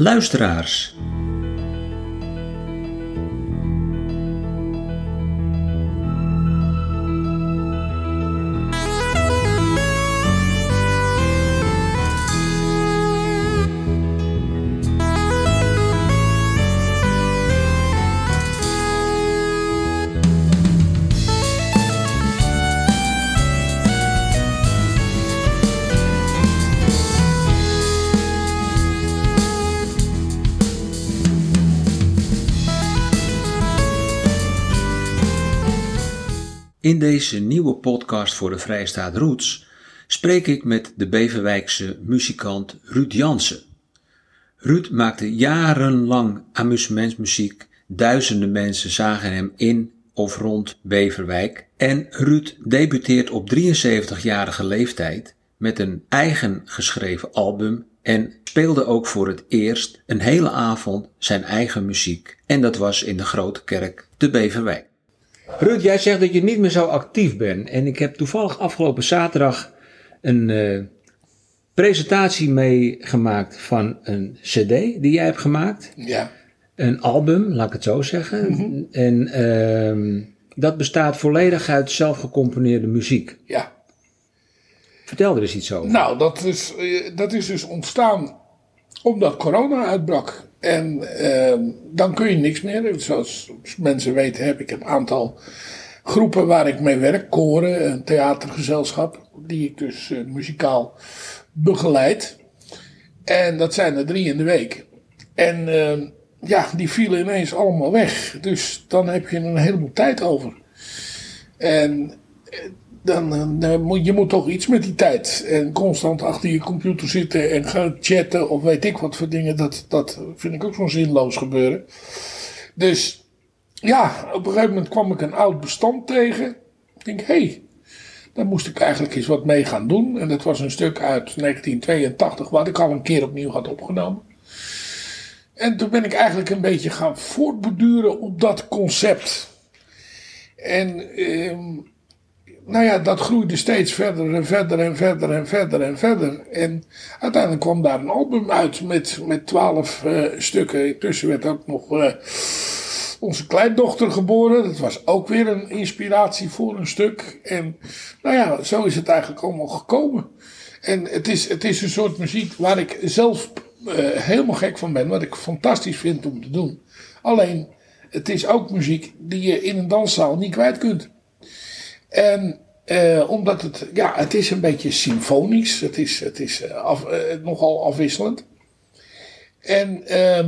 Luisteraars. In deze nieuwe podcast voor de Vrijstaat Roots spreek ik met de Beverwijkse muzikant Ruud Jansen. Ruud maakte jarenlang amusementsmuziek. Duizenden mensen zagen hem in of rond Beverwijk. En Ruud debuteert op 73-jarige leeftijd met een eigen geschreven album en speelde ook voor het eerst een hele avond zijn eigen muziek. En dat was in de Grote Kerk te Beverwijk. Ruud, jij zegt dat je niet meer zo actief bent. En ik heb toevallig afgelopen zaterdag een uh, presentatie meegemaakt van een CD die jij hebt gemaakt. Ja. Een album, laat ik het zo zeggen. Mm-hmm. En uh, dat bestaat volledig uit zelfgecomponeerde muziek. Ja. Vertel er eens iets over. Nou, dat is, eh, dat is dus ontstaan omdat corona uitbrak. En uh, dan kun je niks meer. Zoals mensen weten heb ik een aantal groepen waar ik mee werk. Koren, een theatergezelschap. Die ik dus uh, muzikaal begeleid. En dat zijn er drie in de week. En uh, ja, die vielen ineens allemaal weg. Dus dan heb je een heleboel tijd over. En dan, moet je moet toch iets met die tijd. En constant achter je computer zitten en gaan chatten of weet ik wat voor dingen. Dat, dat vind ik ook zo'n zinloos gebeuren. Dus ja, op een gegeven moment kwam ik een oud bestand tegen. Ik denk, hé, hey, daar moest ik eigenlijk eens wat mee gaan doen. En dat was een stuk uit 1982 wat ik al een keer opnieuw had opgenomen. En toen ben ik eigenlijk een beetje gaan voortborduren op dat concept. En... Eh, nou ja, dat groeide steeds verder en verder en verder en verder en verder. En uiteindelijk kwam daar een album uit met, met twaalf uh, stukken. Intussen werd ook nog uh, onze kleindochter geboren. Dat was ook weer een inspiratie voor een stuk. En nou ja, zo is het eigenlijk allemaal gekomen. En het is, het is een soort muziek waar ik zelf uh, helemaal gek van ben. Wat ik fantastisch vind om te doen. Alleen, het is ook muziek die je in een danszaal niet kwijt kunt. En uh, omdat het, ja, het is een beetje symfonisch. Het is, het is af, uh, nogal afwisselend. En uh,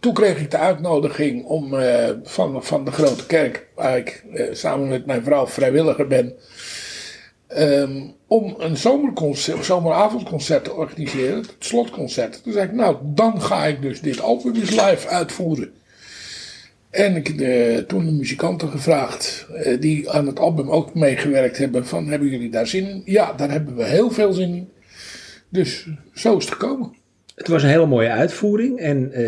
toen kreeg ik de uitnodiging om van, van de Grote Kerk, waar ik samen met mijn vrouw vrijwilliger ben, um, om een zomerconcert, zomeravondconcert te organiseren, het slotconcert. Toen zei ik, nou, dan ga ik dus dit album live uitvoeren. En ik heb uh, toen de muzikanten gevraagd, uh, die aan het album ook meegewerkt hebben, van hebben jullie daar zin in? Ja, daar hebben we heel veel zin in. Dus zo is het gekomen. Het was een hele mooie uitvoering en uh,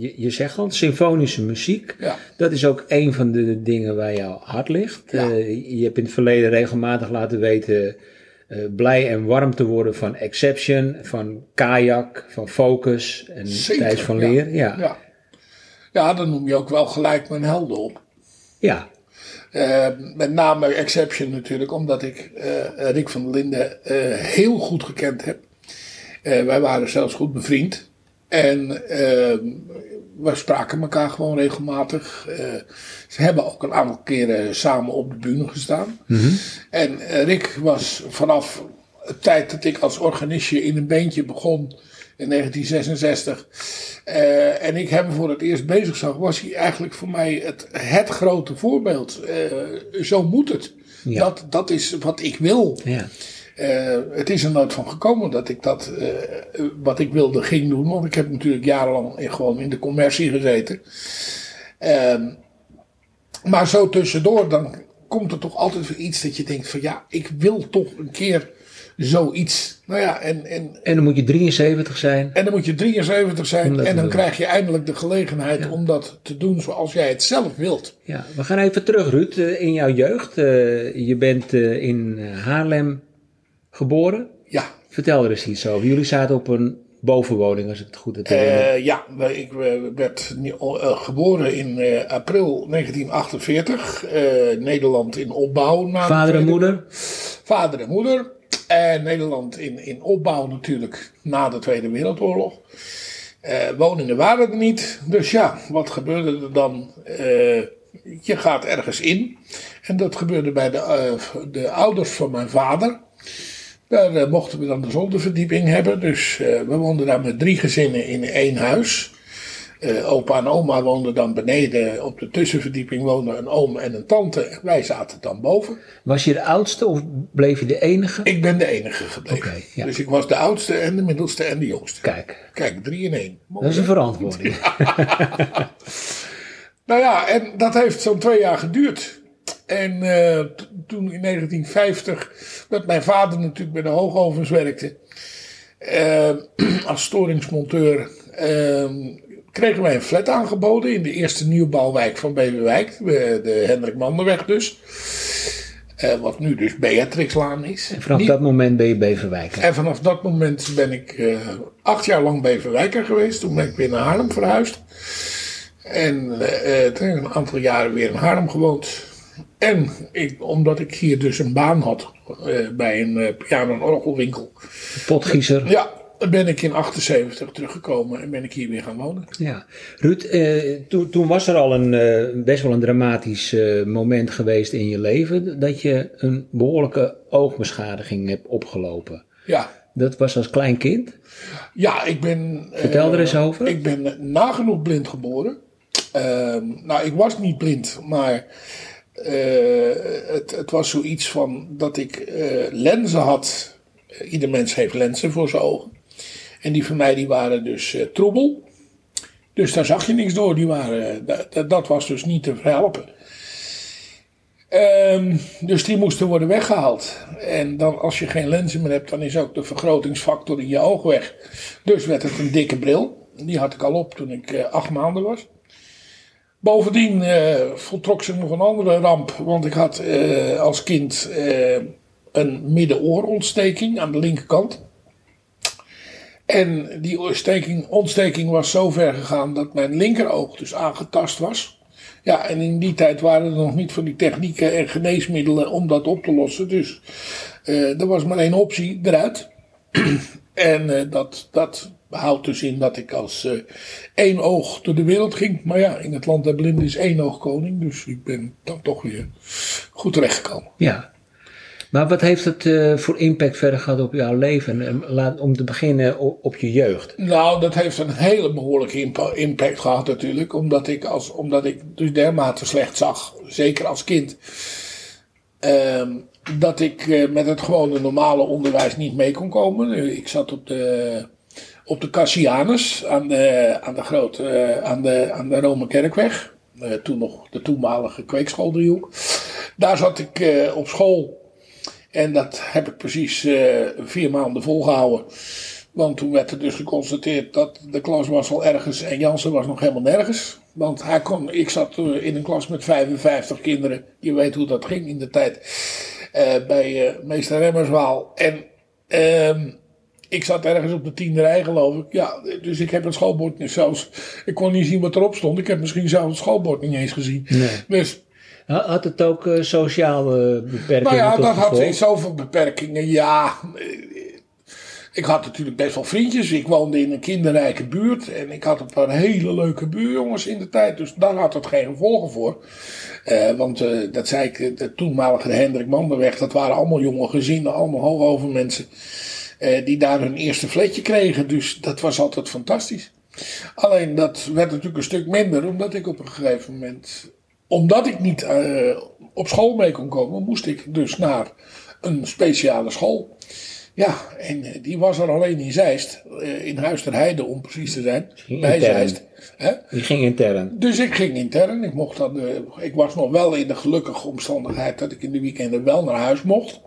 je, je zegt al, symfonische muziek. Ja. Dat is ook een van de dingen waar jouw hart ligt. Ja. je hebt in het verleden regelmatig laten weten blij en warm te worden van Exception, van Kayak, van Focus en Zeker, Thijs van Leer. Ja. ja. Ja, dan noem je ook wel gelijk mijn helden op. Ja. Uh, met name Exception natuurlijk, omdat ik uh, Rick van der Linden uh, heel goed gekend heb. wij waren zelfs goed bevriend. En we spraken elkaar gewoon regelmatig. ze hebben ook een aantal keren samen op de bühne gestaan. Mm -hmm. En Rick was vanaf de tijd dat ik als organistje in een bandje begon in 1966. Uh, en ik hem voor het eerst bezig zag, was hij eigenlijk voor mij het, het grote voorbeeld. Uh, zo moet het. Ja. Dat, dat is wat ik wil. Ja. Uh, het is er nooit van gekomen dat ik dat wat ik wilde ging doen. Want ik heb natuurlijk jarenlang in, gewoon in de commercie gezeten. Ehm, maar zo tussendoor, dan komt er toch altijd weer iets dat je denkt van ja, ik wil toch een keer zoiets. Nou ja, en, en, en dan moet je 73 zijn. En dan moet je 73 zijn. En dan krijg je eindelijk de gelegenheid Ja. om dat te doen zoals jij het zelf wilt. Ja, we gaan even terug, Ruud. Eh, In jouw jeugd, eh, je bent eh, in Haarlem geboren. Ja, Vertel er eens iets over. Jullie zaten op een bovenwoning, als ik het goed heb. Uh, ja, ik werd geboren in april 1948. Nederland in opbouw. Vader en moeder? Vader en moeder. En Nederland in, in opbouw natuurlijk na de Tweede Wereldoorlog. woningen waren er niet. Dus ja, wat gebeurde er dan? je gaat ergens in. En dat gebeurde bij de, de ouders van mijn vader. Daar mochten we dan de zolderverdieping hebben. Dus we woonden daar met drie gezinnen in één huis. Uh, opa en oma woonden dan beneden. Op de tussenverdieping woonden een oom en een tante. Wij zaten dan boven. Was je de oudste of bleef je de enige? Ik ben de enige gebleven. Okay, ja. Dus ik was de oudste en de middelste en de jongste. Kijk. Kijk, drie in één. dat is een verantwoording. nou ja, en dat heeft zo'n twee jaar geduurd. En uh, toen in 1950, dat mijn vader natuurlijk bij de hoogovens werkte, uh, als storingsmonteur, uh, kregen wij een flat aangeboden in de eerste nieuwbouwwijk van Beverwijk, de Hendrik Manderweg dus. wat nu dus Beatrixlaan is. En vanaf dat moment ben je Beverwijker? En vanaf dat moment ben ik acht jaar lang Beverwijker geweest. Toen ben ik weer naar Haarlem verhuisd. En toen heb ik een aantal jaren weer in Haarlem gewoond. En ik, omdat ik hier dus een baan had uh, bij een uh, piano- en orgelwinkel. Potgiezer. Ja, ben ik in 78 teruggekomen en ben ik hier weer gaan wonen. Ja, Ruud, eh, toen, toen was er al een uh, best wel een dramatisch uh, moment geweest in je leven dat je een behoorlijke oogbeschadiging hebt opgelopen. Ja. Dat was als klein kind? Ja, ik ben. Vertel er eens over. Ik ben nagenoeg blind geboren. Ehm, nou, ik was niet blind, maar uh, het, het, was zoiets van dat ik uh, lenzen had. Ieder mens heeft lenzen voor zijn ogen. En die van mij die waren dus uh, troebel. Dus daar zag je niks door. Die waren, dat, dat was dus niet te verhelpen. Um, dus die moesten worden weggehaald. En dan als je geen lenzen meer hebt, dan is ook de vergrotingsfactor in je oog weg. Dus werd het een dikke bril. Die had ik al op toen ik acht maanden was. Bovendien uh, voltrok zich nog een andere ramp, want ik had als kind een middenoorontsteking aan de linkerkant. En die ontsteking, ontsteking was zo ver gegaan dat mijn linkeroog dus aangetast was. Ja, en in die tijd waren er nog niet van die technieken en geneesmiddelen om dat op te lossen. Dus er was maar één optie, eruit. en dat, dat houdt dus in dat ik als uh, één oog door de wereld ging. Maar ja, in het land der blinden is één oog koning. Dus ik ben dan toch weer goed terechtgekomen. Ja. Maar wat heeft het uh, voor impact verder gehad op jouw leven? Laat, om te beginnen op, je jeugd. Nou, dat heeft een hele behoorlijke impact gehad natuurlijk. Omdat ik, als, omdat ik dus dermate slecht zag. Zeker als kind. Uh, dat ik uh, met het gewone normale onderwijs niet mee kon komen. Ik zat op de op de Cassianus aan de, aan de, grote, aan de, aan de Rome Kerkweg. Toen nog de toenmalige kweekschooldriehoek. Daar zat ik op school. En dat heb ik precies vier maanden volgehouden. Want toen werd er dus geconstateerd dat de klas was al ergens en Jansen was nog helemaal nergens. Want hij kon, ik zat in een klas met 55 kinderen. Je weet hoe dat ging in de tijd. bij meester Remmerswaal. En ehm, ik zat ergens op de tiende rij, geloof ik. Ja, dus ik heb het schoolbord niet zelfs. Ik kon niet zien wat erop stond. Ik heb misschien zelfs het schoolbord niet eens gezien. Nee. Dus. Had het ook uh, sociale beperkingen? Nou ja, dat had zoveel beperkingen. Ja, ik had natuurlijk best wel vriendjes. Ik woonde in een kinderrijke buurt. En ik had een paar hele leuke buurjongens in de tijd. Dus daar had het geen gevolgen voor. Uh, want uh, dat zei ik, de toenmalige Hendrik Manderweg. Dat waren allemaal jonge gezinnen. Allemaal hoogover mensen. Eh, die daar hun eerste flatje kregen. Dus dat was altijd fantastisch. Alleen dat werd natuurlijk een stuk minder, omdat ik op een gegeven moment, omdat ik niet uh, op school mee kon komen, moest ik dus naar een speciale school. Ja, en eh, die was er alleen in Zeist, in Huis ter Heide om precies te zijn. Bij Zeist. Hè? Die ging intern. Dus ik ging intern. Ik, mocht dan, ik was nog wel in de gelukkige omstandigheid dat ik in de weekenden wel naar huis mocht.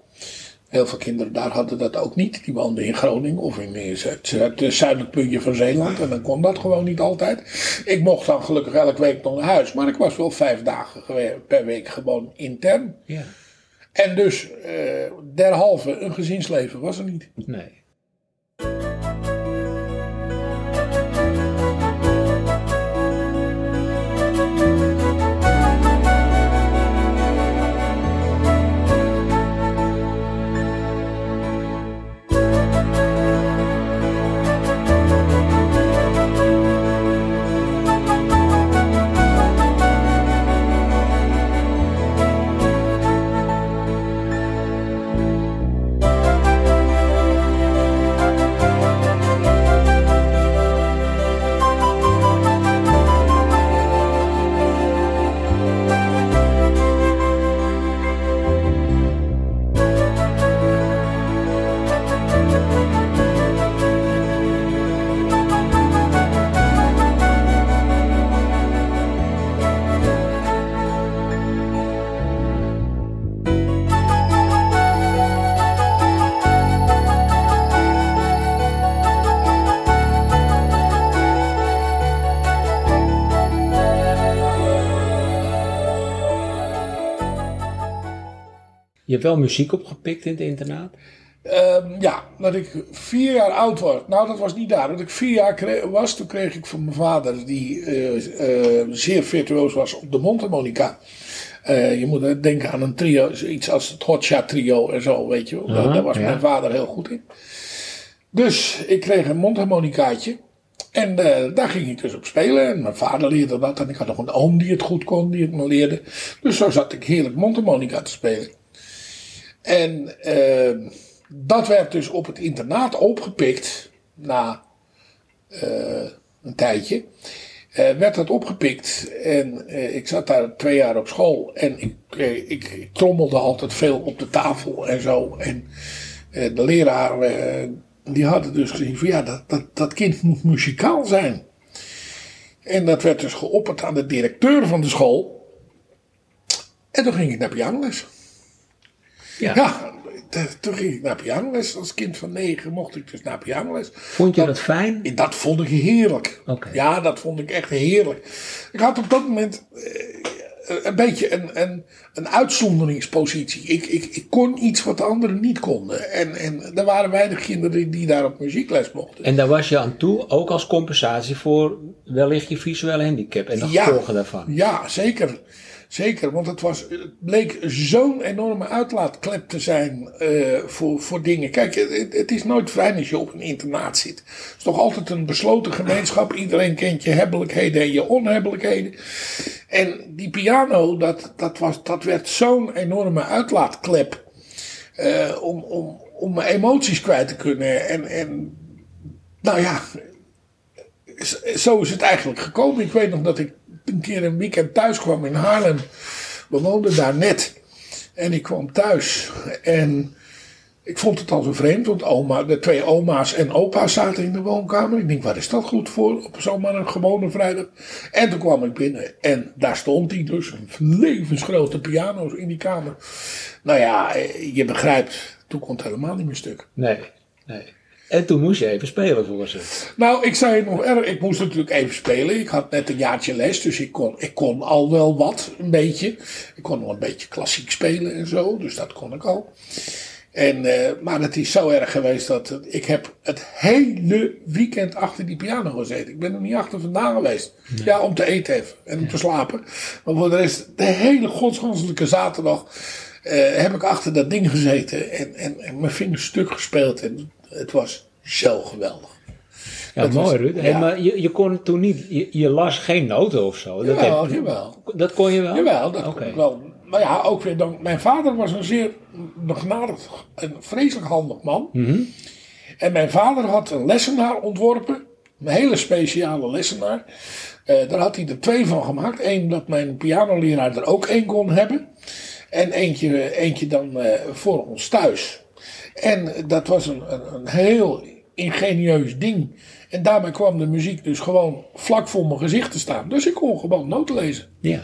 Heel veel kinderen daar hadden dat ook niet. Die woonden in Groningen of in het, het zuidelijk puntje van Zeeland. En dan kon dat gewoon niet altijd. Ik mocht dan gelukkig elke week nog naar huis. Maar ik was wel vijf dagen per week gewoon intern. Ja. En dus uh, derhalve een gezinsleven was er niet. Nee. Je hebt wel muziek opgepikt in het internaat? Ehm, ja, dat ik vier jaar oud was. Nou, dat was niet daar. Dat ik vier jaar was, toen kreeg ik van mijn vader, die uh, zeer virtuoos was op de mondharmonica. Uh, je moet denken aan een trio, iets als het Hotshot trio en zo, weet je wel. Daar was mijn vader heel goed in. Dus ik kreeg een mondharmonicaatje. En daar ging ik dus op spelen. En mijn vader leerde dat. En ik had nog een oom die het goed kon, die het me leerde. Dus zo zat ik heerlijk mondharmonica te spelen. En uh, dat werd dus op het internaat opgepikt. Na uh, een tijdje. werd dat opgepikt. En ik zat daar twee jaar op school. En ik, ik, ik, trommelde altijd veel op de tafel en zo. En de leraar die hadden dus gezien van ja, dat, dat, dat kind moet muzikaal zijn. En dat werd dus geopperd aan de directeur van de school. En toen ging ik naar pianoles. Ja. ja, toen ging ik naar pianoles. Als kind van negen mocht ik dus naar pianoles. Vond je dat, fijn? Dat vond ik heerlijk. Ja, dat vond ik echt heerlijk. Ik had op dat moment eh, een beetje een, een, een uitzonderingspositie. Ik, ik, ik kon iets wat de anderen niet konden. En, en er waren weinig kinderen die daar op muziekles mochten. En daar was je aan toe, ook als compensatie voor wellicht je visuele handicap en de gevolgen daarvan. Ja, zeker. Zeker, want het, was, het bleek zo'n enorme uitlaatklep te zijn uh, voor, voor dingen. Kijk, het, is nooit fijn als je op een internaat zit. Het is toch altijd een besloten gemeenschap. Iedereen kent je hebbelijkheden en je onhebbelijkheden. En die piano, dat, dat, was, dat werd zo'n enorme uitlaatklep. Uh, om, om, om emoties kwijt te kunnen. En, en nou ja, zo is het eigenlijk gekomen. Ik weet nog dat ik een keer een weekend thuis kwam in Haarlem. We woonden daar net. En ik kwam thuis. En ik vond het al zo vreemd, want oma, de twee oma's en opa's zaten in de woonkamer. Ik denk, waar is dat goed voor op zomaar een gewone vrijdag? En toen kwam ik binnen en daar stond hij dus, een levensgrote piano in die kamer. Nou ja, je begrijpt, toen kon het helemaal niet meer stuk. Nee, nee. En toen moest je even spelen voor ze. Nou, ik zei het nog erg. Ik moest natuurlijk even spelen. Ik had net een jaartje les, dus ik kon, ik kon al wel wat, een beetje. Ik kon nog een beetje klassiek spelen en zo, dus dat kon ik al. En, uh, maar het is zo erg geweest dat ik heb het hele weekend achter die piano gezeten. Ik ben er niet achter vandaan geweest. Ja, om te eten even en om te slapen. Maar voor de rest, de hele godsganselijke zaterdag uh, heb ik achter dat ding gezeten en, en, en mijn vingers stuk gespeeld. En het was zo geweldig. Ja, dat mooi Ruud. Ja. maar je, je kon toen niet, je, je, las geen noten of zo. Dat jawel, heb, jawel. Dat kon je wel? Jawel, dat kon ik wel. Maar ja, ook weer dan, mijn vader was een zeer begnadigd, een vreselijk handig man. Mm -hmm. En mijn vader had een lessenaar ontworpen, een hele speciale lessenaar. Uh, daar had hij er twee van gemaakt. Eén dat mijn pianoleraar er ook één kon hebben. En eentje, eentje dan uh, voor ons thuis. En dat was een, een, een, heel ingenieus ding. En daarmee kwam de muziek dus gewoon vlak voor mijn gezicht te staan. Dus ik kon gewoon noten lezen. Ja.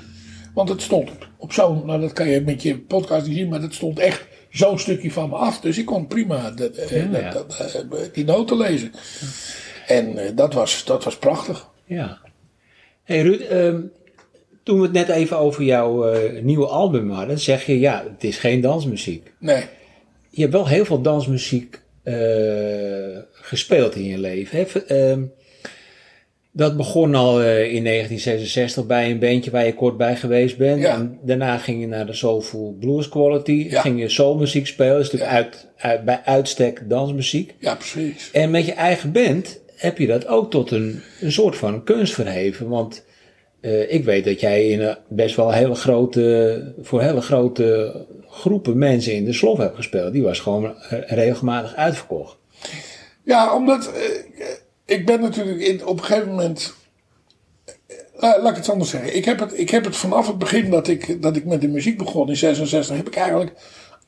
Want het stond op zo'n, nou dat kan je met je podcast niet zien, maar dat stond echt zo'n stukje van me af. Dus ik kon prima dat, eh, ja, dat, eh, die noten lezen. En uh, dat, was, dat was prachtig. Ja. Hey Ruud, um, toen we het net even over jouw uh, nieuwe album hadden, zeg je ja, het is geen dansmuziek. Nee je hebt wel heel veel dansmuziek uh, gespeeld in je leven. Hè? Uh, dat begon al uh, in 1966 bij een bandje waar je kort bij geweest bent. Ja. En daarna ging je naar de Soulful Blues Quality. Ja. Ging je soulmuziek spelen. Dat is natuurlijk uit, uit, bij uitstek dansmuziek. Ja, precies. En met je eigen band heb je dat ook tot een, een soort van kunst verheven. Want uh, ik weet dat jij in best wel hele grote, voor hele grote groepen mensen in de slof hebt gespeeld. Die was gewoon regelmatig uitverkocht. Ja, omdat uh, ik ben natuurlijk in, op een gegeven moment. Uh, laat ik het anders zeggen. Ik heb het, ik heb het vanaf het begin dat ik, dat ik met de muziek begon in 66, heb ik eigenlijk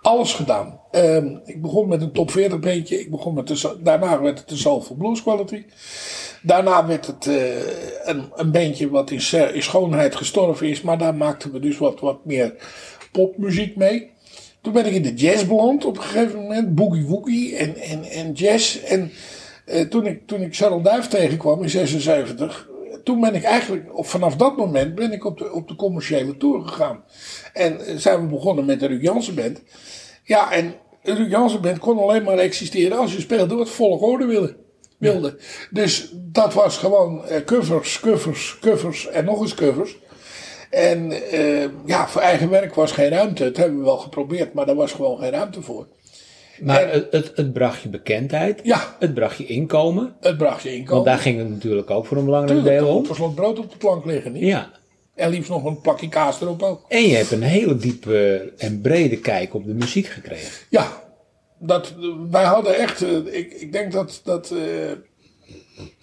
alles gedaan. Um, ik begon met een top 40 beentje. Ik begon met de, daarna werd het de Soulful Blues Quality. Daarna werd het uh, een, een beentje wat in, schoonheid gestorven is. Maar daar maakten we dus wat, wat meer popmuziek mee. Toen ben ik in de jazz beland op een gegeven moment. Boogie Woogie en, en, en jazz. En uh, toen, ik, toen ik Charles Duif tegenkwam in 76. Toen ben ik eigenlijk, vanaf dat moment ben ik op de, op de commerciële tour gegaan. En zijn we begonnen met de Ruud Jansen Band. Ja, en Ruud Jansen Band kon alleen maar existeren als je speelde wat volgorde wilde. Wilde. Dus dat was gewoon eh, covers, covers, covers en nog eens covers. En eh, ja, voor eigen werk was geen ruimte. Dat hebben we wel geprobeerd, maar daar was gewoon geen ruimte voor. Maar En- het, het, het bracht je bekendheid. Ja, Het bracht je inkomen. het bracht je inkomen. Want daar ging het natuurlijk ook voor een belangrijk Tuurlijk, deel om. per slot brood op de plank liggen. Niet? Ja. En liefst nog een plakje kaas erop ook. En je hebt een hele diepe en brede kijk op de muziek gekregen. Ja, dat, wij hadden echt. eh, ik, ik denk dat. dat eh,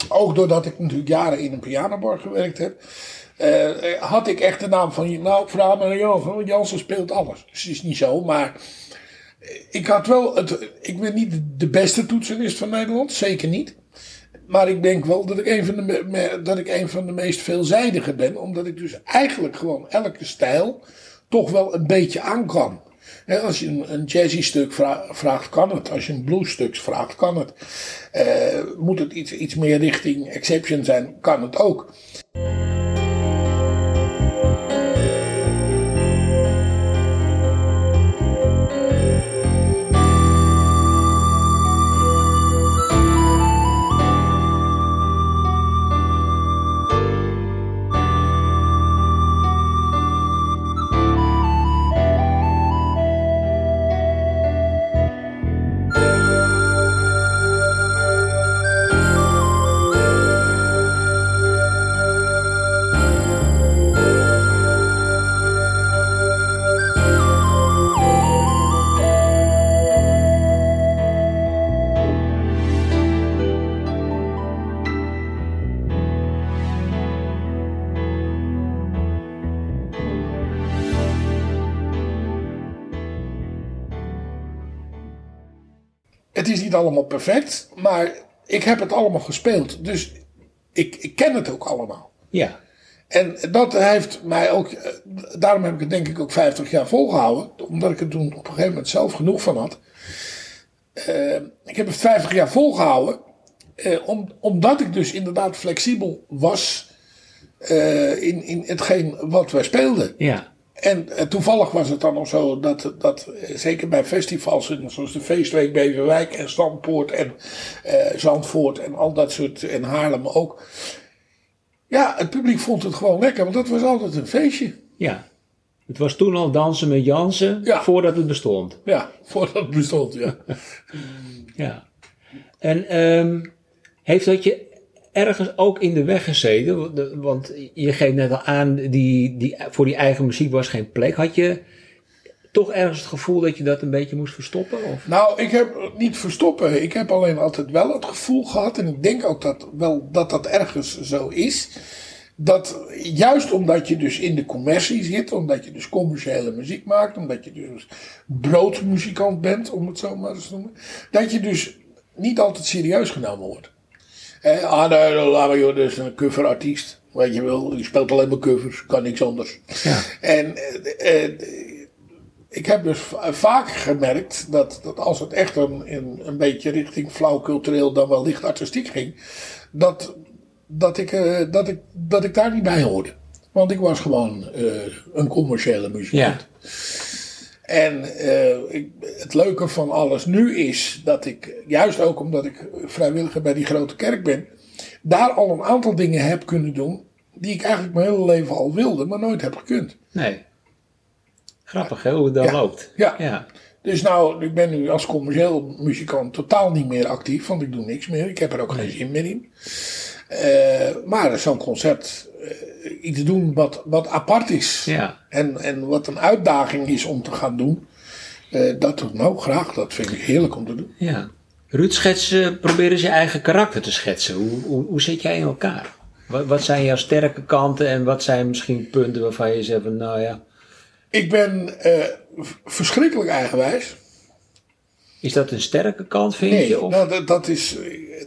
ook doordat ik natuurlijk jaren in een pianobar gewerkt heb. eh, had ik echt de naam van. Nou, vraag maar Jansen. Jansen speelt alles. Dus het is niet zo. Maar. Ik had wel. Het, ik ben niet de beste toetsenist van Nederland. Zeker niet. Maar ik denk wel dat ik, een van de, dat ik van de meest veelzijdige ben. Omdat ik dus eigenlijk gewoon elke stijl toch wel een beetje aan kan. Als je een, jazzy stuk vra- vraagt, kan het. Als je een blues stuk vraagt, kan het. Eh, moet het iets, iets meer richting exception zijn, kan het ook. Niet allemaal perfect, maar ik heb het allemaal gespeeld. Dus ik, ik ken het ook allemaal. Ja. En dat heeft mij ook, eh, daarom heb ik het denk ik ook 50 jaar volgehouden. Omdat ik er toen op een gegeven moment zelf genoeg van had. Eh, ik heb het 50 jaar volgehouden. eh, om, omdat ik dus inderdaad flexibel was in, in hetgeen wat wij speelden. Ja. En eh, toevallig was het dan nog zo dat, dat eh, zeker bij festivals zoals de Feestweek Beverwijk en Stampoort en eh, Zandvoort en al dat soort, en Haarlem ook. Ja, het publiek vond het gewoon lekker, want dat was altijd een feestje. Ja. Het was toen al dansen met Jansen Ja. voordat het bestond. Ja, voordat het bestond, ja. Ja. En ehm, heeft dat je ergens ook in de weg gezeten? Want je geeft net al aan, die, die, voor die eigen muziek was geen plek. Had je toch ergens het gevoel dat je dat een beetje moest verstoppen? Of? Nou, ik heb niet verstoppen. Ik heb alleen altijd wel het gevoel gehad, en ik denk ook dat, wel dat dat ergens zo is. Dat juist omdat je dus in de commercie zit, omdat je dus commerciële muziek maakt, omdat je dus broodmuzikant bent, om het zo maar eens te noemen, dat je dus niet altijd serieus genomen wordt. Eh, ah nee, joh, dat is een coverartiest. Weet je wel, die speelt alleen maar covers, kan niks anders. Ja. En eh, eh, ik heb dus va- vaak gemerkt dat, dat als het echt een, een, een beetje richting flauw cultureel dan wel licht artistiek ging, dat, dat, ik, eh, dat, ik, dat ik daar niet bij hoorde. Want ik was gewoon een commerciële muzikant. En eh, ik, het leuke van alles nu is dat ik, juist ook omdat ik vrijwilliger bij die grote kerk ben, daar al een aantal dingen heb kunnen doen die ik eigenlijk mijn hele leven al wilde, maar nooit heb gekund. Nee. Grappig hè, hoe het dan Ja. loopt. Ja. Ja. Dus nou, ik ben nu als commercieel muzikant totaal niet meer actief, want ik doe niks meer. Ik heb er ook geen zin meer in. Eh, maar zo'n concert, iets doen wat, wat apart is. Ja. En, en wat een uitdaging is om te gaan doen. eh, dat doe ik nou graag. Dat vind ik heerlijk om te doen. ja. Ruud, schetsen, probeer eens je eigen karakter te schetsen. Hoe, hoe, hoe zit jij in elkaar? Wat, wat zijn jouw sterke kanten en wat zijn misschien punten waarvan je zegt van, nou ja, Ik ben eh, verschrikkelijk eigenwijs. Is dat een sterke kant vind Nee, je? Of? nou, dat, dat is,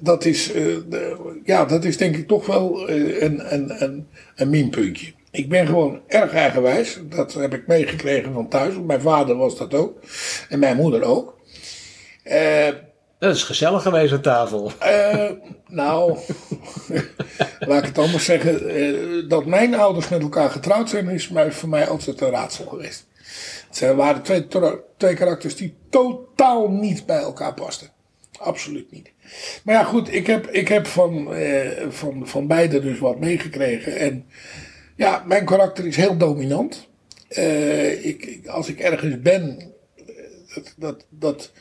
dat, is, eh, de- ja, dat is denk ik toch wel eh, een, een, een, een minpuntje. Ik ben gewoon erg eigenwijs. Dat heb ik meegekregen van thuis. Mijn vader was dat ook. En mijn moeder ook. Eh, Dat is gezellig geweest aan tafel. nou, laat ik het anders zeggen. dat mijn ouders met elkaar getrouwd zijn, is mij, voor mij altijd een raadsel geweest. Het waren twee, twee karakters die totaal niet bij elkaar pasten. Absoluut niet. Maar ja, goed, ik heb, ik heb van, eh, van, van beide dus wat meegekregen. En ja, mijn karakter is heel dominant. Uh, ik, als ik ergens ben, eh, dat, dat, dat,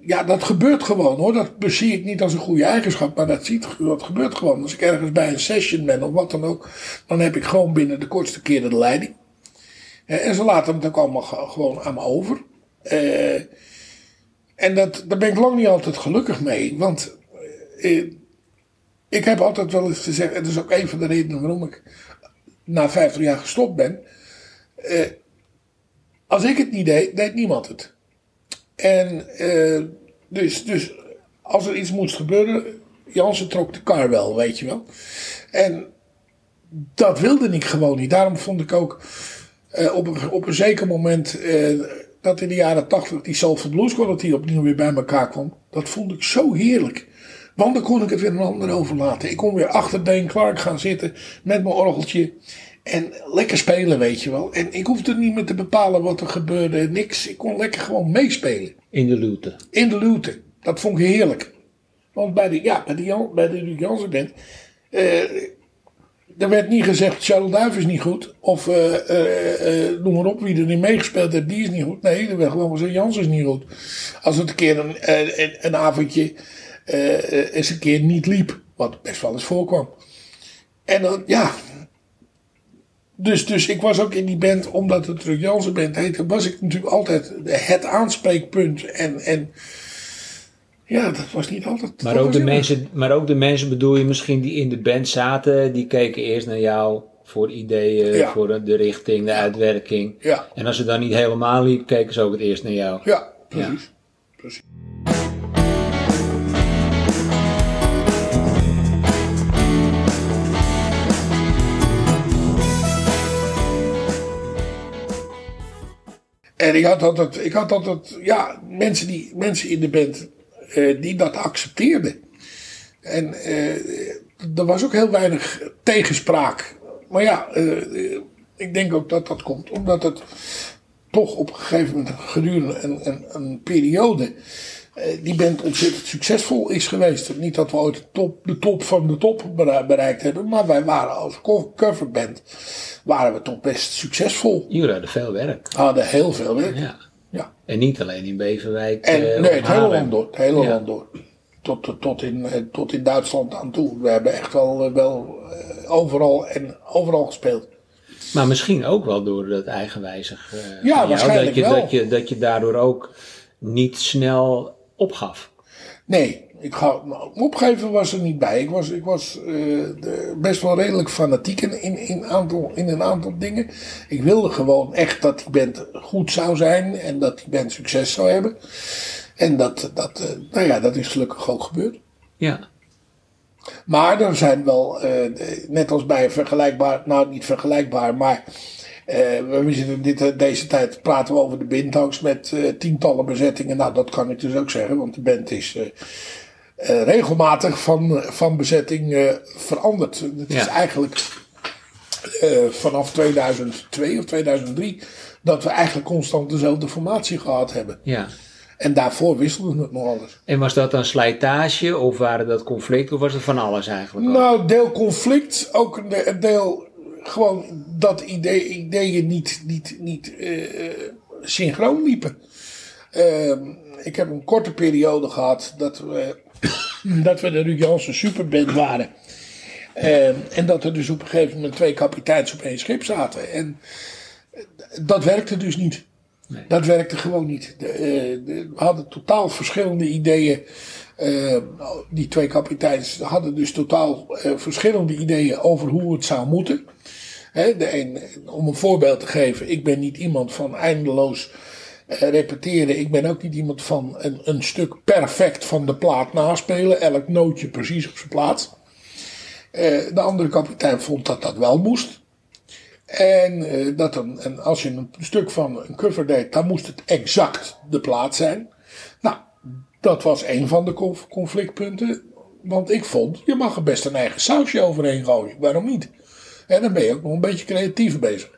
ja, dat gebeurt gewoon hoor. Dat zie ik niet als een goede eigenschap, maar dat, ziet, dat gebeurt gewoon. Als ik ergens bij een session ben of wat dan ook, dan heb ik gewoon binnen de kortste keren de leiding. En ze laten het ook allemaal gewoon aan me over. Uh, en dat, daar ben ik lang niet altijd gelukkig mee. Want uh, ik heb altijd wel eens gezegd, en dat is ook een van de redenen waarom ik na 50 jaar gestopt ben. Als ik het niet deed, deed niemand het. En dus, dus als er iets moest gebeuren, Jansen trok de kar wel, weet je wel. En dat wilde ik gewoon niet. Daarom vond ik ook uh, op, een, op een zeker moment uh, dat in de jaren tachtig die Soulful Blues Quality opnieuw weer bij elkaar kwam. Dat vond ik zo heerlijk. Want dan kon ik het weer een ander overlaten. Ik kon weer achter Dane Clark gaan zitten met mijn orgeltje. En lekker spelen, weet je wel. En ik hoefde niet meer te bepalen wat er gebeurde. Niks. Ik kon lekker gewoon meespelen. In de lute. In de lute. Dat vond ik heerlijk. Want bij de, ja, bij de, Jan, bij de Jansen band. Uh, er werd niet gezegd, Charles Duif is niet goed. Of uh, uh, uh, noem maar op, wie er niet meegespeeld heeft, die is niet goed. Nee, er werd gewoon gezegd, Jans is niet goed. Als het een keer een, een, een avondje eens een keer niet liep. Wat best wel eens voorkwam. En dan, ja. Dus, dus ik was ook in die band, omdat het Ruk Jansen band heette, was ik natuurlijk altijd het aanspreekpunt. En, en ja, dat was niet altijd. Maar ook, de mensen, maar ook de mensen bedoel je misschien die in de band zaten, die keken eerst naar jou voor ideeën, voor de richting, de uitwerking. Ja. En als het dan niet helemaal liep, keken ze ook het eerst naar jou. Ja, precies. precies. En ik had altijd, ik had altijd ja, mensen, die, mensen in de band uh, die dat accepteerden. En uh, er was ook heel weinig tegenspraak. Maar ja, uh, ik denk ook dat dat komt omdat het toch op een gegeven moment gedurende een, een, een periode die band ontzettend succesvol is geweest. Niet dat we ooit de top, de top van de top bereikt hebben, maar wij waren als coverband waren we toch best succesvol. Jullie hadden veel werk. Hadden heel veel werk. Ja. En niet alleen in Beverwijk. En, uh, nee, het hele land door. Het hele ja. land door. Tot, tot, in, tot in Duitsland aan toe. We hebben echt wel, wel uh, overal en overal gespeeld. Maar misschien ook wel door dat eigenwijzig. Uh, ja, waarschijnlijk dat je, wel. Dat je, dat je daardoor ook niet snel opgaf. Nee, ik ga, opgeven was er niet bij. Ik was, ik was uh, de, best wel redelijk fanatiek in, in, in, aantal, in een aantal dingen. Ik wilde gewoon echt dat die band goed zou zijn en dat die band succes zou hebben. En dat, dat, uh, nou ja, dat is gelukkig ook gebeurd. Ja. Maar er zijn wel, uh, net als bij vergelijkbaar, nou niet vergelijkbaar, maar we zitten dit, deze tijd praten we over de Bintangs met uh, tientallen bezettingen. Nou, dat kan ik dus ook zeggen, want de band is uh, regelmatig van, van bezetting veranderd. Het ja. is eigenlijk vanaf 2002 of 2003 dat we eigenlijk constant dezelfde formatie gehad hebben. Ja. En daarvoor wisselde het nog alles. En was dat dan slijtage of waren dat conflicten of was het van alles eigenlijk? Nou, deel conflict, ook een deel gewoon dat idee, ideeën niet, niet, niet uh, synchroon liepen. Uh, ik heb een korte periode gehad dat we, dat we de Ruud Jansen superband waren. Uh, en dat er dus op een gegeven moment twee kapiteins op één schip zaten. En dat werkte dus niet. Nee. Dat werkte gewoon niet. De, de, we hadden totaal verschillende ideeën. Uh, die twee kapiteins hadden dus totaal verschillende ideeën over hoe het zou moeten. Om een voorbeeld te geven, ik ben niet iemand van eindeloos uh, repeteren. Ik ben ook niet iemand van een, een stuk perfect van de plaat naspelen. Elk nootje precies op zijn plaats. de andere kapitein vond dat dat wel moest. En uh, dat een, en als je een stuk van een cover deed, dan moest het exact de plaat zijn. Nou, dat was een van de conflictpunten. Want ik vond, je mag er best een eigen sausje overheen gooien. Waarom niet? En dan ben je ook nog een beetje creatief bezig.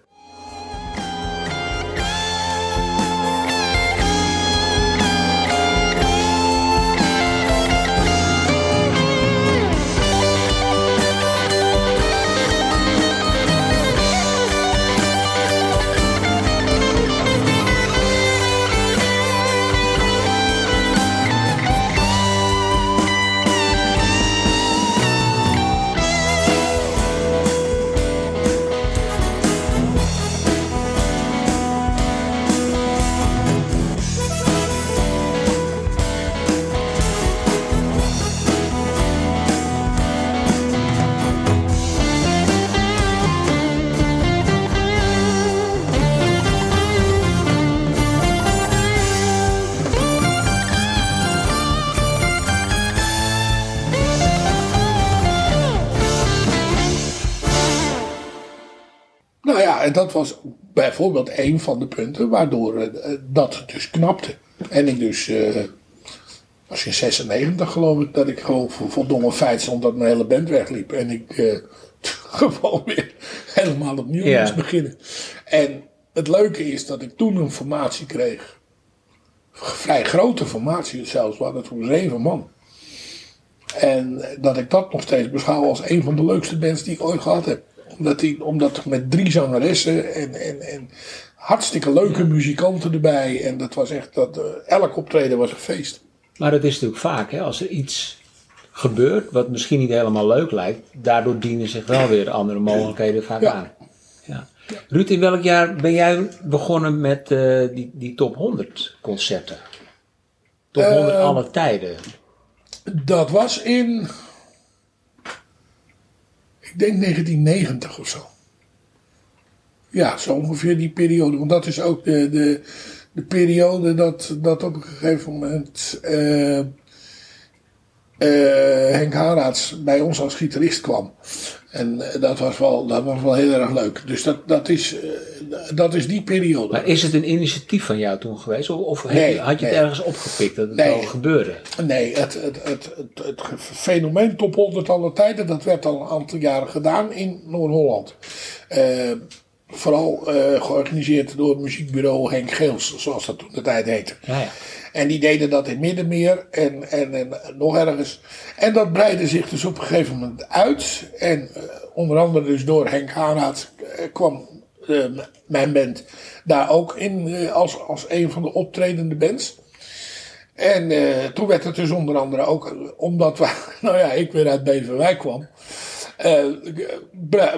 En dat was bijvoorbeeld een van de punten waardoor uh, dat dus knapte. En ik dus, uh, was in 96 geloof ik, dat ik gewoon voor voldongen feit stond dat mijn hele band wegliep. En ik uh, gewoon weer helemaal opnieuw ja. moest beginnen. En het leuke is dat ik toen een formatie kreeg. Vrij grote formatie zelfs, we hadden toen zeven man. En dat ik dat nog steeds beschouw als een van de leukste bands die ik ooit gehad heb. Omdat, die, omdat met drie zangeressen en, en, en hartstikke leuke muzikanten erbij. En dat was echt, dat, uh, elk optreden was een feest. Maar dat is natuurlijk vaak, hè, als er iets gebeurt wat misschien niet helemaal leuk lijkt, daardoor dienen zich wel weer andere mogelijkheden vaak Ja. aan. Ja. Ruud, in welk jaar ben jij begonnen met eh, die, die top 100 concerten? Top 100 Eh, alle tijden. Dat was in. Ik denk 1990 of zo. Ja, zo ongeveer die periode. Want dat is ook de, de, de periode dat, dat op een gegeven moment. eh, eh, Henk Haraats bij ons als gitarist kwam. En eh, dat was wel, dat was wel heel erg leuk. Dus dat, dat, is, eh, dat is die periode. Maar is het een initiatief van jou toen geweest? Of, of heb Nee, je- had je het nee. ergens opgepikt dat het Nee. al gebeurde? Nee, het, het, het, het, het fenomeen top 100 alle tijden, dat werd al een aantal jaren gedaan in Noord-Holland. Eh, vooral eh, georganiseerd door het muziekbureau Henk Geels, zoals dat toen de tijd heette. Ja, ja. En die deden dat in Middenmeer en, en, en nog ergens. En dat breidde zich dus op een gegeven moment uit. En eh, onder andere dus door Henk Haanaert eh, kwam mijn band daar ook in als, als een van de optredende bands. En toen werd het dus onder andere ook, omdat we, nou ja, ik weer uit Beverwijk kwam,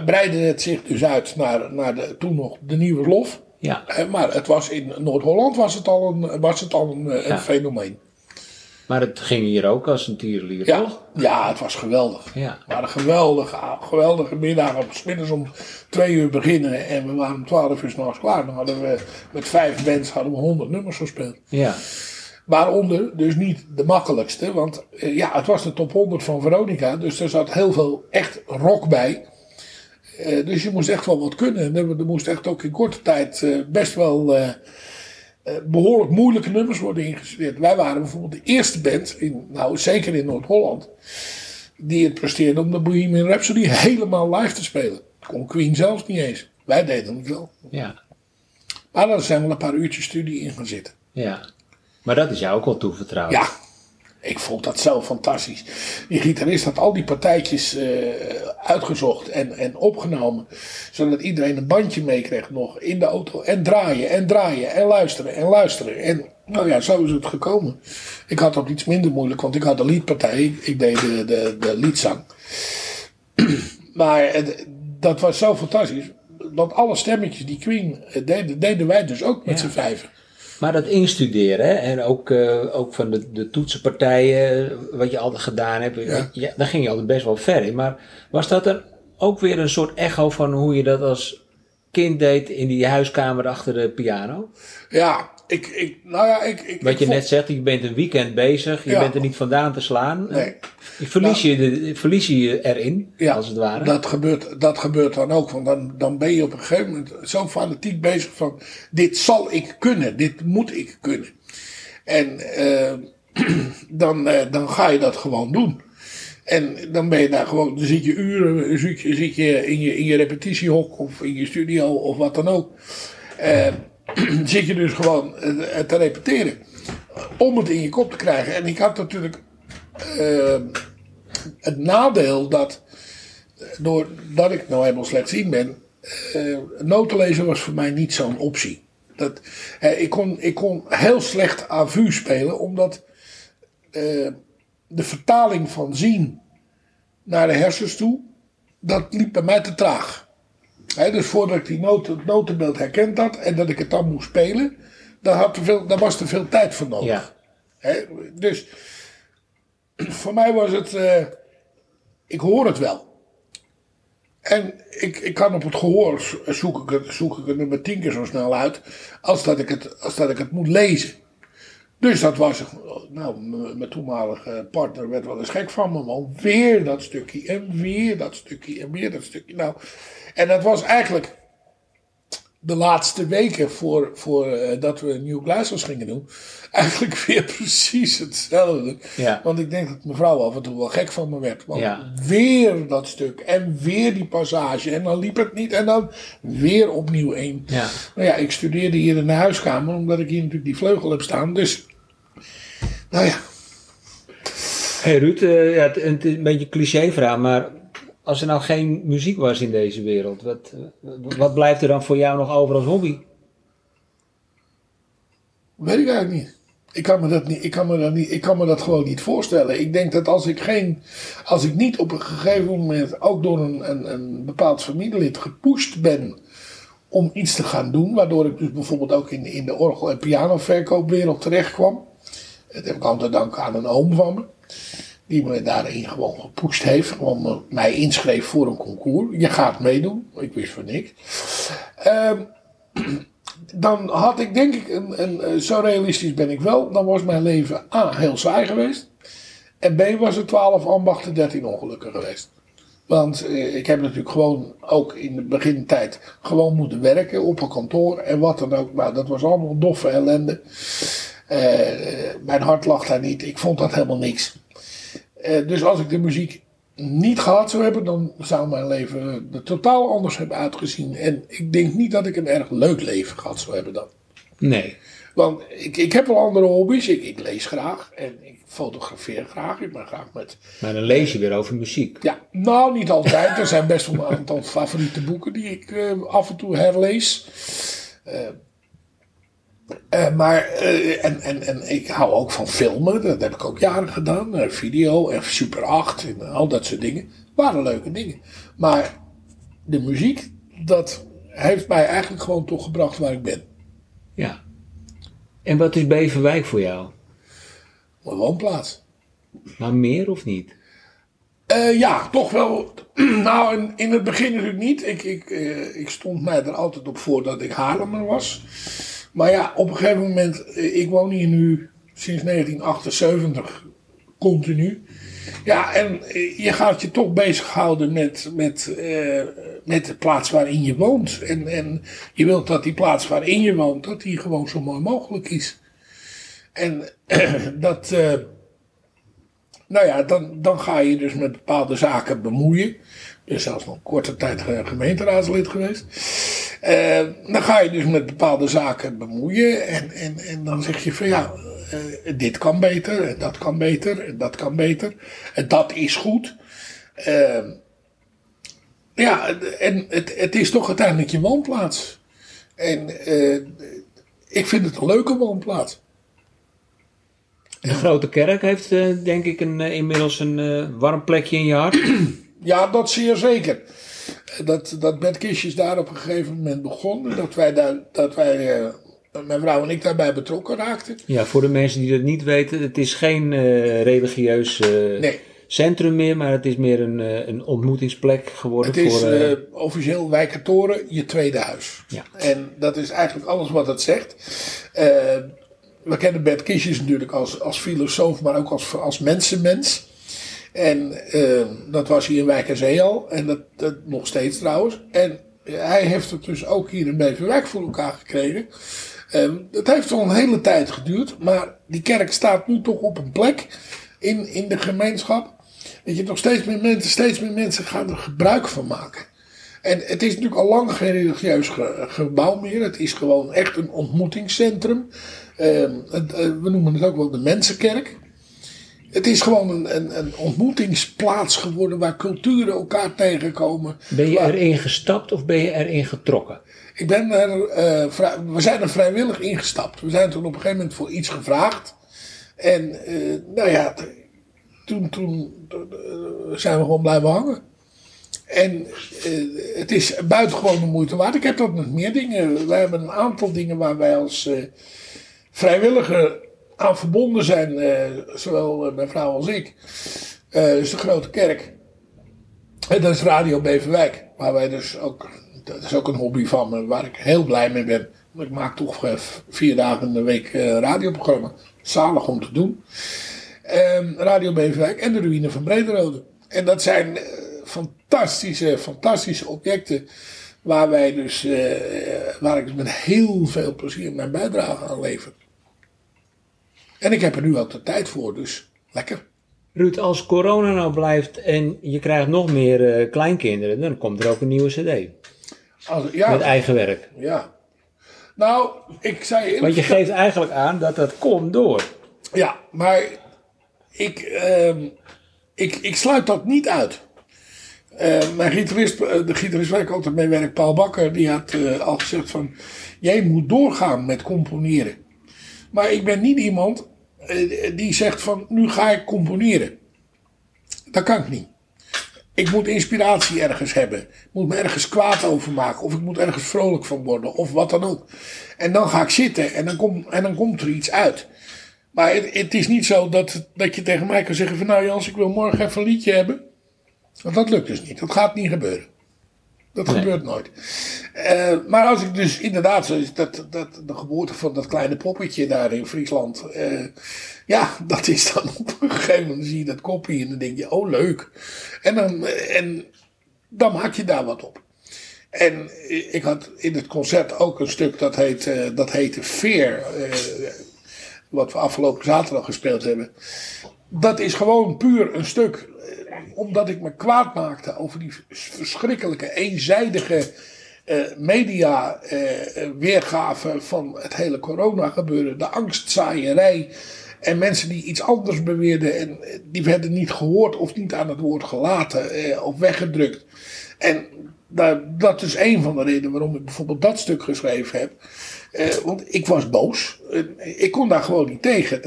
breidde het zich dus uit naar, naar de, toen nog de Nieuwe Lof. ja. Eh, maar het was in Noord-Holland was het al een, was het al een, eh, een fenomeen. Maar het ging hier ook als een tierenlier, Ja, toch? ja, het was geweldig. Ja. Het waren geweldige, geweldige middagen. We middags om twee uur beginnen en we waren om twaalf uur s'nachts klaar. Dan hadden we met vijf bands hadden we honderd nummers gespeeld. Ja. Waaronder dus niet de makkelijkste, want eh, ja, het was de top 100 van Veronica. Dus er zat heel veel echt rock bij. Eh, dus je moest echt wel wat kunnen. En er, er moest echt ook in korte tijd eh, best wel eh, eh, behoorlijk moeilijke nummers worden ingestudeerd. Wij waren bijvoorbeeld de eerste band, in, nou zeker in Noord-Holland, die het presteerde om de Bohemian Rhapsody helemaal live te spelen. Kon Queen zelfs niet eens. Wij deden het wel. Ja. Maar daar zijn wel een paar uurtjes studie in gaan zitten. ja. Maar dat is jou ook wel toevertrouwd. Ja, ik vond dat zo fantastisch. Die gitarist had al die partijtjes eh, uitgezocht en, en opgenomen. Zodat iedereen een bandje meekreeg nog in de auto. En draaien en draaien en luisteren en luisteren. En nou ja, zo is het gekomen. Ik had dat iets minder moeilijk, want ik had de liedpartij. Ik, deed de, de, de liedzang. maar het- dat was zo fantastisch. Want alle stemmetjes die Queen eh, deden, deden wij dus ook met Ja. z'n vijven. Maar dat instuderen hè, en ook, eh, ook van de, de toetsenpartijen, wat je altijd gedaan hebt, Ja. ja. daar ging je altijd best wel ver in. Maar was dat er ook weer een soort echo van hoe je dat als kind deed in die huiskamer achter de piano? Ja, ik, ik, nou ja, ik. ik Wat je vond- net zegt, je bent een weekend bezig, je Ja. bent er niet vandaan te slaan. Nee. Je verlies, je de, verlies je je erin, Ja, als het ware. Dat gebeurt, dat gebeurt dan ook. Want dan, dan ben je op een gegeven moment zo fanatiek bezig van... Dit zal ik kunnen, dit moet ik kunnen. En eh, dan, eh, dan ga je dat gewoon doen. En dan ben je daar gewoon... Dan zit je uren zit je, zit je in, je in je repetitiehok of in je studio of wat dan ook. Eh, zit je dus gewoon eh, te repeteren. Om het in je kop te krijgen. En ik had natuurlijk... eh, het nadeel dat, eh, doordat ik nou helemaal slechtziend ben, eh notenlezen was voor mij niet zo'n optie. Dat, ik, kon, ik kon heel slecht avu spelen, omdat de vertaling van zien naar de hersens toe, dat liep bij mij te traag. Dus voordat ik die noten, het notenbeeld herkend had en dat ik het dan moest spelen, daar, had te veel, daar was er veel tijd voor nodig. Ja. Dus voor mij was het, eh, ik hoor het wel. En ik, ik kan op het gehoor zo- zoek ik het, zoek ik het nummer tien keer zo snel uit als dat ik het, als dat ik het moet lezen. Dus dat was, nou, mijn toenmalige partner werd wel eens gek van me, want weer dat stukje en weer dat stukje en weer dat stukje. Nou, en dat was eigenlijk de laatste weken voor, voor eh, dat we Nieuw Gluisters gingen doen, eigenlijk weer precies hetzelfde. Ja. Want ik denk dat mevrouw af en toe wel gek van me werd. Want Ja. weer dat stuk en weer die passage en dan liep het niet en dan weer opnieuw één. Ja. Nou ja, ik studeerde hier in de huiskamer omdat ik hier natuurlijk die vleugel heb staan. Dus, nou ja, Hey Ruud, eh, ja, het, het is een beetje een clichévraag, maar als er nou geen muziek was in deze wereld, wat, wat blijft er dan voor jou nog over als hobby? Weet ik eigenlijk niet. Ik kan me dat niet, ik kan me dat niet, ik kan me dat gewoon niet voorstellen. Ik denk dat als ik geen, als ik niet op een gegeven moment ook door een, een, een bepaald familielid gepusht ben om iets te gaan doen, waardoor ik dus bijvoorbeeld ook in, in de orgel- en pianoverkoopwereld terecht kwam. Dat heb ik altijd te danken aan een oom van me. Die me daarin gewoon gepusht heeft. Gewoon me- mij inschreef voor een concours. Je gaat meedoen. Ik wist van niks. Ehm, dan had ik denk ik, een, een, eh, zo realistisch ben ik wel, dan was mijn leven A, heel saai geweest. En B, was het 12 ambachten, 13 ongelukken geweest. Want eh, ik heb natuurlijk gewoon ook in de begintijd gewoon moeten werken op een kantoor en wat dan ook. Nou, dat was allemaal doffe ellende. Eh, mijn hart lag daar niet. Ik vond dat helemaal niks. Eh, dus als ik de muziek niet gehad zou hebben, dan zou mijn leven er totaal anders hebben uitgezien. En ik denk niet dat ik een erg leuk leven gehad zou hebben dan. Nee. Want ik, ik heb wel andere hobby's. Ik, ik lees graag en ik fotografeer graag. Ik ben graag met. Maar dan lees je weer over muziek. Ja, nou niet altijd. Er zijn best wel een aantal favoriete boeken die ik eh, af en toe herlees. Eh, maar, eh, en, en, en ik hou ook van filmen. Dat heb ik ook jaren gedaan. Eh, video en Super 8 en al dat soort dingen. Waren leuke dingen. Maar de muziek, dat heeft mij eigenlijk gewoon toch gebracht waar ik ben. Ja. En wat is Beverwijk voor jou? Mijn woonplaats. Maar meer of niet? Ja, toch wel. nou, in, in het begin natuurlijk niet. Ik, ik, ik stond mij er altijd op voor dat ik Haarlemmer was. Maar ja, op een gegeven moment, eh, ik woon hier nu sinds 1978 continu. Ja, en eh, je gaat je toch bezighouden met, met, eh, met de plaats waarin je woont. En, en je wilt dat die plaats waarin je woont, dat die gewoon zo mooi mogelijk is. En dat, nou ja, dan, dan ga je dus met bepaalde zaken bemoeien. Dus zelfs nog korte tijd ge- gemeenteraadslid geweest. Eh, dan ga je dus met bepaalde zaken bemoeien. En, en, en dan zeg je van ja, eh, dit kan beter. En dat kan beter. En dat kan beter. En dat is goed. Eh, ja, en het, het is toch uiteindelijk je woonplaats. En ik vind het een leuke woonplaats. De Grote Kerk heeft denk ik een, inmiddels een warm plekje in je hart. Ja, dat zeer zeker. Dat, dat bedkistje is daar op een gegeven moment begonnen. Dat wij, daar, dat wij eh, mijn vrouw en ik daarbij betrokken raakten. Ja, voor de mensen die dat niet weten, het is geen eh, religieus eh, Nee, centrum meer, maar het is meer een, een ontmoetingsplek geworden het is voor... eh, officieel Wijkertoren, je tweede huis. Ja. En dat is eigenlijk alles wat het zegt. We kennen Bert Kiesjes natuurlijk als, als filosoof, maar ook als, als mensenmens. En eh, dat was hier in Wijk aan Zee al. En dat, dat nog steeds trouwens. En hij heeft het dus ook hier in Beverwijk voor elkaar gekregen. Eh, het heeft wel een hele tijd geduurd. Maar die kerk staat nu toch op een plek in, in de gemeenschap. Dat je nog steeds meer mensen, steeds meer mensen gaan er gebruik van maken. En het is natuurlijk al lang geen religieus ge- gebouw meer. Het is gewoon echt een ontmoetingscentrum. Eh, eh, we noemen het ook wel de Mensenkerk. Het is gewoon een, een, een ontmoetingsplaats geworden waar culturen elkaar tegenkomen. ben je Waar- erin gestapt of ben je erin getrokken? ik ben er, eh, we zijn er vrijwillig ingestapt. We zijn toen op een gegeven moment voor iets gevraagd. En eh, nou ja, toen, toen eh, zijn we gewoon blijven hangen. En het is buitengewoon de moeite waard. Ik heb dat met meer dingen. Wij hebben een aantal dingen waar wij als vrijwilliger aan verbonden zijn. eh, zowel eh, mijn vrouw als ik. Dus de Grote Kerk. En dat is Radio Beverwijk. Waar wij dus ook, dat is ook een hobby van me, waar ik heel blij mee ben. Want Ik maak toch vier dagen in de week radioprogramma. Zalig om te doen. Ehm, Radio Beverwijk en de ruïne van Brederode. En dat zijn fantastische, fantastische objecten. Waar wij dus, waar ik dus met heel veel plezier mijn bijdrage aan lever. En ik heb er nu ook de tijd voor, dus lekker. Ruud, als corona nou blijft en je krijgt nog meer eh, kleinkinderen, dan komt er ook een nieuwe cd. Als, ja, met eigen werk. Ja. Nou, ik zei Want je geeft eigenlijk aan dat dat komt door. Ja, maar ik, ehm, ik, ik sluit dat niet uit. Uh, mijn gitarist, eh, de gitarist waar ik altijd mee werk, Paul Bakker, die had al gezegd van... Jij moet doorgaan met componeren. Maar ik ben niet iemand die zegt van, nu ga ik componeren. Dat kan ik niet. Ik moet inspiratie ergens hebben. Ik moet me ergens kwaad over maken. Of ik moet ergens vrolijk van worden. Of wat dan ook. En dan ga ik zitten en dan, en dan komt er iets uit. Maar het, het, is niet zo dat, dat je tegen mij kan zeggen van nou Jans, ik wil morgen even een liedje hebben. Want dat lukt dus niet. Dat gaat niet gebeuren. Dat gebeurt nooit. Uh, maar als ik dus inderdaad, zo is dat, dat, de geboorte van dat kleine poppetje daar in Friesland. Uh, ja, dat is dan op een gegeven moment zie je dat kopje en dan denk je, oh leuk. En dan, en dan maak je daar wat op. En ik had in het concert ook een stuk dat, heet, uh, dat heette Fear wat we afgelopen zaterdag gespeeld hebben. Dat is gewoon puur een stuk eh, omdat ik me kwaad maakte over die verschrikkelijke eenzijdige uh, media uh, van het hele corona gebeuren. De angstzaaierij. En mensen die iets anders beweerden en die werden niet gehoord of niet aan het woord gelaten of weggedrukt. En dat, dat is een van de redenen waarom ik bijvoorbeeld dat stuk geschreven heb. Want ik was boos. Ik kon daar gewoon niet tegen.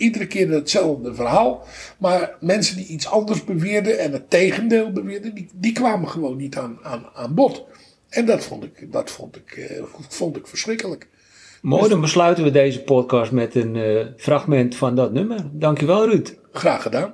Iedere keer hetzelfde verhaal. Maar mensen die iets anders beweerden en het tegendeel beweerden, die, die kwamen gewoon niet aan, aan, aan bod. En dat vond ik, dat vond ik, vond ik verschrikkelijk. Mooi, dan besluiten we deze podcast met een fragment van dat nummer. Dankjewel Ruud. Graag gedaan.